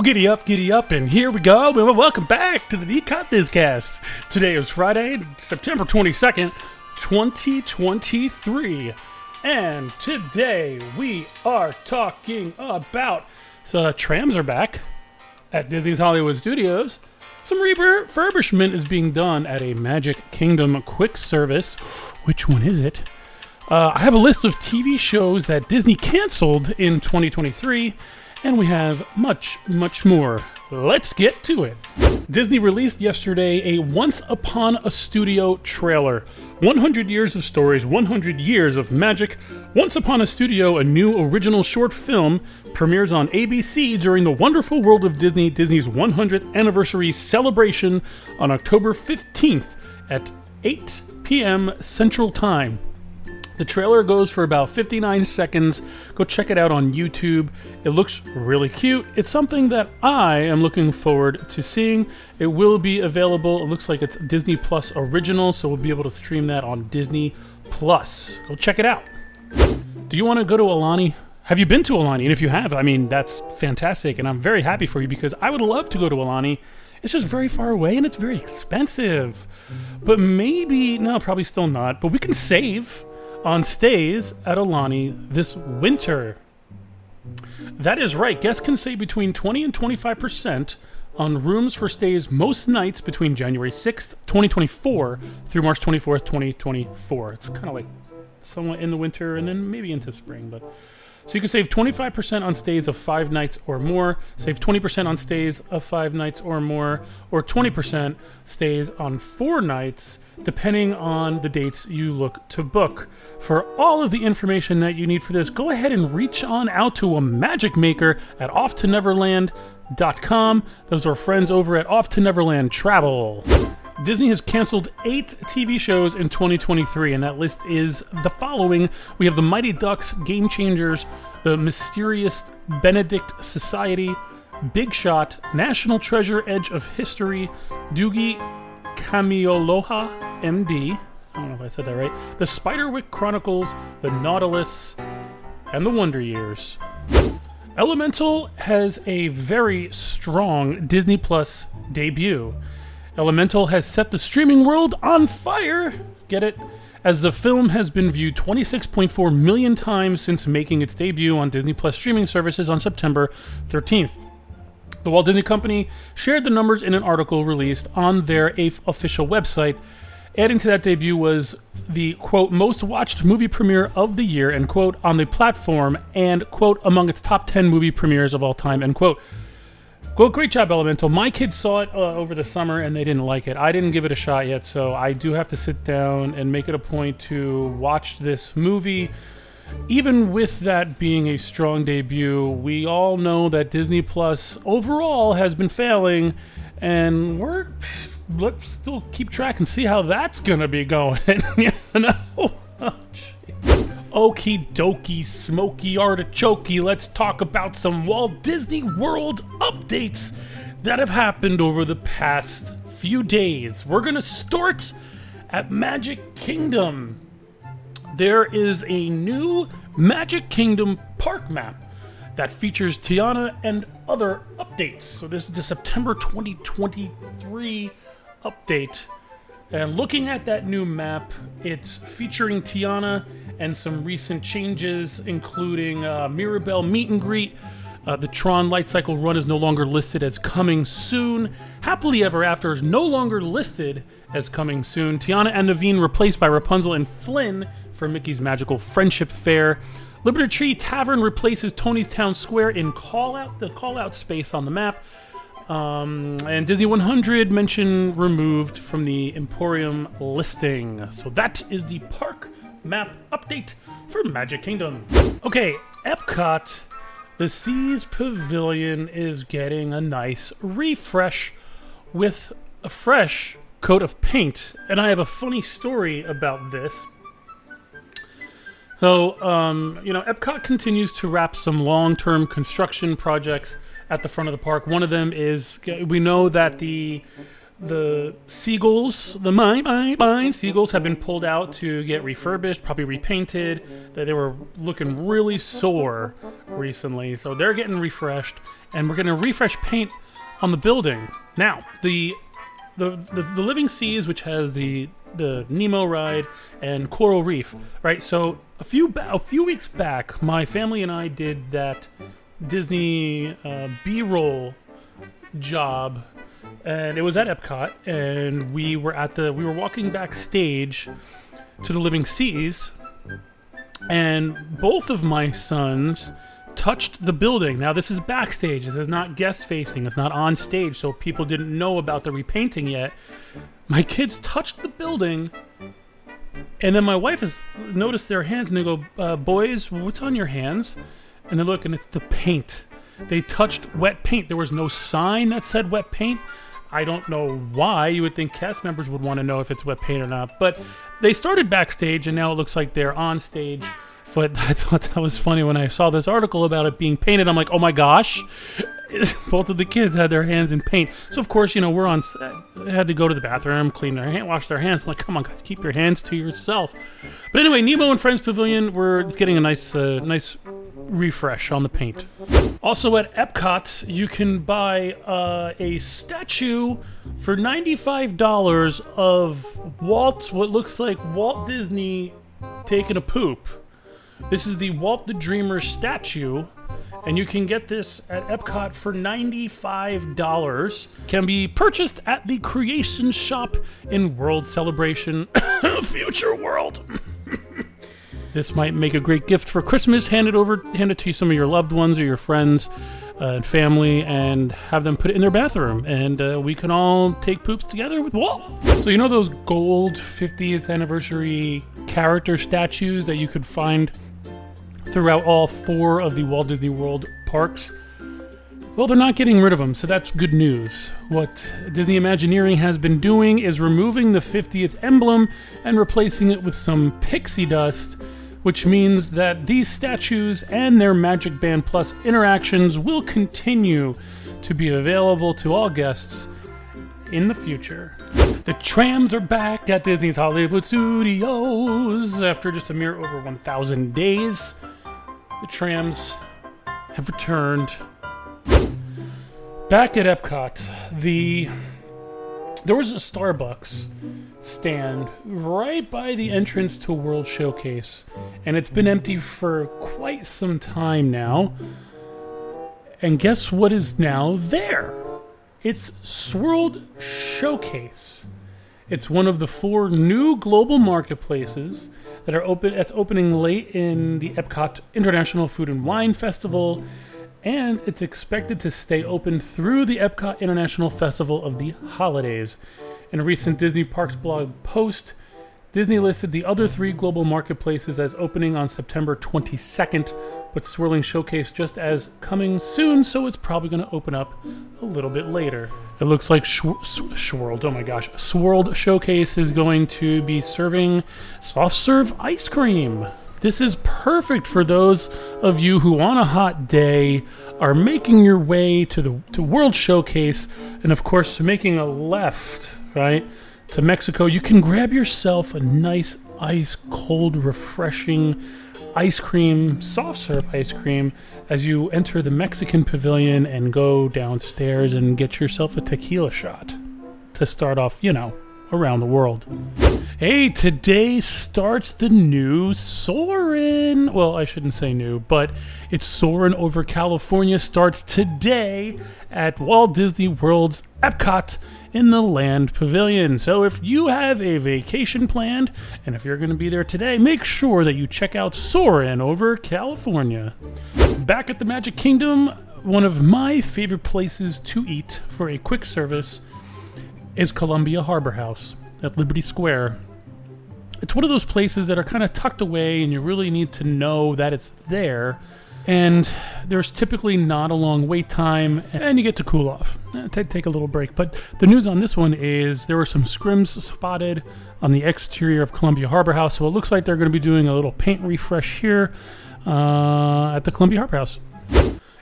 Well, giddy up, giddy up, and here we go. Welcome back to the DCOT Discast. Today is Friday, September 22nd, 2023. And today we are talking about so trams are back at Disney's Hollywood Studios. Some refurbishment is being done at a Magic Kingdom quick service. Which one is it? Uh, I have a list of TV shows that Disney canceled in 2023 and we have much, much more. Let's get to it. Disney released yesterday a Once Upon a Studio trailer. 100 years of stories, 100 years of magic. Once Upon a Studio, a new original short film, premieres on ABC during the Wonderful World of Disney, Disney's 100th anniversary celebration on October 15th at 8 p.m. Central Time. The trailer goes for about 59 seconds. Go check it out on YouTube. It looks really cute. It's something that I am looking forward to seeing. It will be available. It looks like it's Disney Plus original, so we'll be able to stream that on Disney Plus. Go check it out. Do you want to go to Aulani? Have you been to Aulani? And if you have, I mean, that's fantastic, and I'm very happy for you because I would love to go to Aulani. It's just very far away and it's very expensive. But maybe, no, probably still not. But we can save on stays at Aulani this winter. That is right. Guests can save between 20 and 25% on rooms for stays most nights between January 6th, 2024 through March 24th, 2024. It's kind of like somewhat in the winter and then maybe into spring, but so you can save 25% on stays of 5 nights or more, save 20% on stays of 5 nights or more, or 20% stays on 4 nights depending on the dates you look to book. For all of the information that you need for this, go ahead and reach on out to a magic maker at offtoneverland.com. Those are friends over at Off to Neverland Travel. Disney has canceled eight TV shows in 2023, and that list is the following We have The Mighty Ducks, Game Changers, The Mysterious Benedict Society, Big Shot, National Treasure Edge of History, Doogie Kameāloha MD. I don't know if I said that right. The Spiderwick Chronicles, The Nautilus, and The Wonder Years. Elemental has a very strong Disney Plus debut. Elemental has set the streaming world on fire. Get it? As the film has been viewed 26.4 million times since making its debut on Disney Plus streaming services on September 13th. The Walt Disney Company shared the numbers in an article released on their official website. Adding to that debut was the quote most watched movie premiere of the year and quote on the platform and quote among its top 10 movie premieres of all time and quote great job elemental. My kids saw it uh, over the summer and they didn't like it. I didn't give it a shot yet so i do have to sit down and make it a point to watch this movie even with that being a strong debut, we all know that Disney Plus overall has been failing, and we're let's still keep track and see how that's gonna be going. you know? Okie dokie, smoky artichokey, let's talk about some Walt Disney World updates that have happened over the past few days. We're gonna start at Magic Kingdom there is a new Magic Kingdom park map that features Tiana and other updates. So this is the September 2023 update. And looking at that new map, it's featuring Tiana and some recent changes, including uh, Mirabel meet and greet. Uh, the Tron Light Cycle run is no longer listed as coming soon. Happily Ever After is no longer listed as coming soon. Tiana and Naveen replaced by Rapunzel and Flynn for Mickey's Magical Friendship Fair. Liberty Tree Tavern replaces Tony's Town Square in call out the call out space on the map. Um, and Disney 100 mention removed from the Emporium listing. So that is the park map update for Magic Kingdom. Okay, Epcot, the Seas Pavilion is getting a nice refresh with a fresh coat of paint. And I have a funny story about this so, um, you know, Epcot continues to wrap some long term construction projects at the front of the park. One of them is we know that the the seagulls, the mine, mine, mine seagulls have been pulled out to get refurbished, probably repainted. That they were looking really sore recently, so they're getting refreshed. and we're going to refresh paint on the building. Now, the the, the the Living Seas, which has the the Nemo ride and Coral Reef, right? So a few ba- a few weeks back, my family and I did that Disney uh, B-roll job, and it was at Epcot, and we were at the we were walking backstage to the Living Seas, and both of my sons touched the building. Now this is backstage. This is not guest facing. It's not on stage, so people didn't know about the repainting yet. My kids touched the building, and then my wife has noticed their hands, and they go, uh, "Boys, what's on your hands?" And they look, and it's the paint. They touched wet paint. There was no sign that said wet paint. I don't know why. You would think cast members would want to know if it's wet paint or not. But they started backstage, and now it looks like they're on stage. But I thought that was funny when I saw this article about it being painted. I'm like, oh my gosh. Both of the kids had their hands in paint. So, of course, you know, we're on set. They had to go to the bathroom, clean their hand, wash their hands. I'm like, come on, guys, keep your hands to yourself. But anyway, Nemo and Friends Pavilion, we're getting a nice, uh, nice refresh on the paint. Also at Epcot, you can buy uh, a statue for $95 of Walt, what looks like Walt Disney taking a poop. This is the Walt the Dreamer statue, and you can get this at Epcot for $95. Can be purchased at the Creation Shop in World Celebration Future World. This might make a great gift for Christmas. Hand it over, hand it to some of your loved ones or your friends uh, and family, and have them put it in their bathroom. And uh, we can all take poops together with Walt. So you know those gold 50th anniversary character statues that you could find throughout all four of the Walt Disney World parks. Well, they're not getting rid of them, so that's good news. What Disney Imagineering has been doing is removing the 50th emblem and replacing it with some pixie dust, which means that these statues and their Magic Band Plus interactions will continue to be available to all guests in the future. The trams are back at Disney's Hollywood Studios after just a mere over 1,000 days. The trams have returned. Back at Epcot, the there was a Starbucks stand right by the entrance to World Showcase, and it's been empty for quite some time now. And guess what is now there? It's Swirled Showcase. It's one of the four new global marketplaces that are open. That's opening late in the Epcot International Food and Wine Festival, and it's expected to stay open through the Epcot International Festival of the Holidays. In a recent Disney Parks blog post, Disney listed the other three global marketplaces as opening on September 22nd, but Swirling Showcase just as coming soon, so it's probably going to open up a little bit later. It looks like Swirled, oh my gosh, Swirled Showcase is going to be serving soft serve ice cream. This is perfect for those of you who, on a hot day, are making your way to the to World Showcase, and of course, making a left, right, to Mexico. You can grab yourself a nice, ice cold, refreshing ice cream, soft serve ice cream, as you enter the Mexican pavilion and go downstairs and get yourself a tequila shot to start off, you know, around the world. Hey, today starts the new Soarin'. Well, I shouldn't say new, but it's Soarin' over California starts today at Walt Disney World's Epcot in the Land Pavilion. So if you have a vacation planned, and if you're going to be there today, make sure that you check out Soarin' over California. Back at the Magic Kingdom, one of my favorite places to eat for a quick service is Columbia Harbor House at Liberty Square. It's one of those places that are kind of tucked away and you really need to know that it's there. And there's typically not a long wait time, and you get to cool off, eh, take a little break. But the news on this one is there were some scrims spotted on the exterior of Columbia Harbor House, so it looks like they're going to be doing a little paint refresh here uh, at the Columbia Harbor House.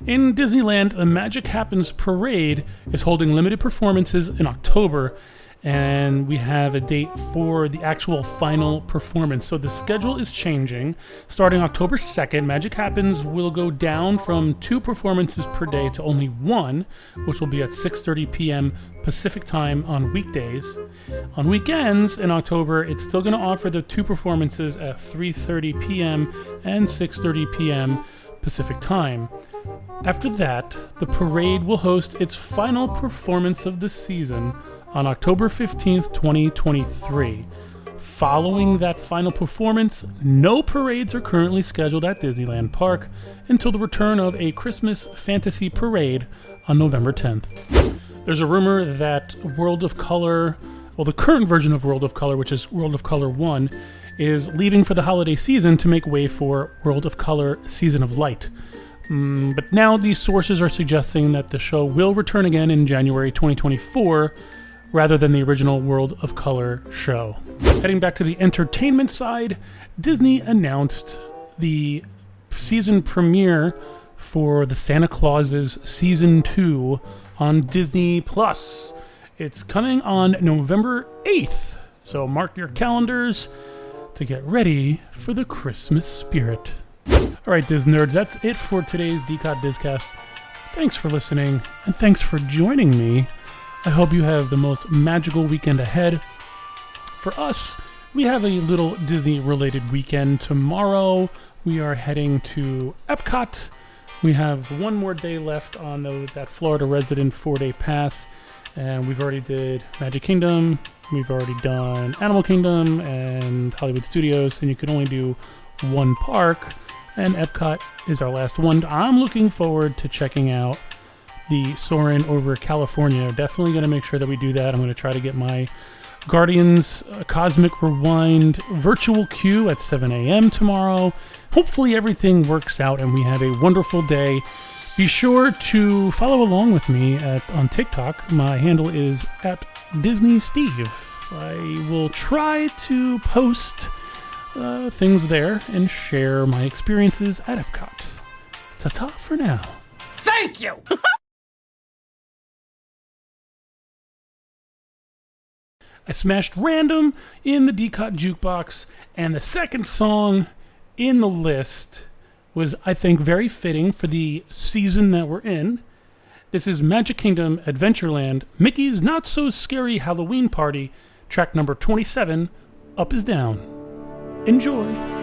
In Disneyland, the Magic Happens Parade is holding limited performances in October, and we have a date for the actual final performance. So the schedule is changing. Starting October 2nd, Magic Happens will go down from two performances per day to only one, which will be at 6:30 p.m. Pacific time on weekdays. On weekends in October, it's still going to offer the two performances at 3:30 p.m. and 6:30 p.m. Pacific time. After that, the parade will host its final performance of the season on October 15th, 2023. Following that final performance, no parades are currently scheduled at Disneyland Park until the return of a Christmas Fantasy Parade on November 10th. There's a rumor that World of Color, well, the current version of World of Color, which is World of Color 1, is leaving for the holiday season to make way for World of Color Season of Light. Mm, but now these sources are suggesting that the show will return again in January 2024 rather than the original World of Color show. Heading back to the entertainment side, Disney announced the season premiere for the Santa Clauses season 2 on Disney Plus. It's coming on November 8th, so mark your calendars to get ready for the Christmas spirit. All right, Diz nerds, that's it for today's DCOT Discast. Thanks for listening, and thanks for joining me I hope you have the most magical weekend ahead. For us, we have a little Disney related weekend. Tomorrow, we are heading to Epcot. We have one more day left on the, that Florida resident four day pass, and we've already did Magic Kingdom, we've already done Animal Kingdom and Hollywood Studios, and you can only do one park, and Epcot is our last one. I'm looking forward to checking out the Soarin' over California. Definitely going to make sure that we do that. I'm going to try to get my Guardians uh, Cosmic Rewind virtual queue at 7 a.m. tomorrow. Hopefully, everything works out and we have a wonderful day. Be sure to follow along with me at, on TikTok. My handle is at Disney Steve. I will try to post uh, things there and share my experiences at Epcot. Ta ta for now. Thank you! I smashed random in the DCOT jukebox, and the second song in the list was, I think, very fitting for the season that we're in. This is Magic Kingdom Adventureland Mickey's Not So Scary Halloween Party, track number 27, Up is Down. Enjoy.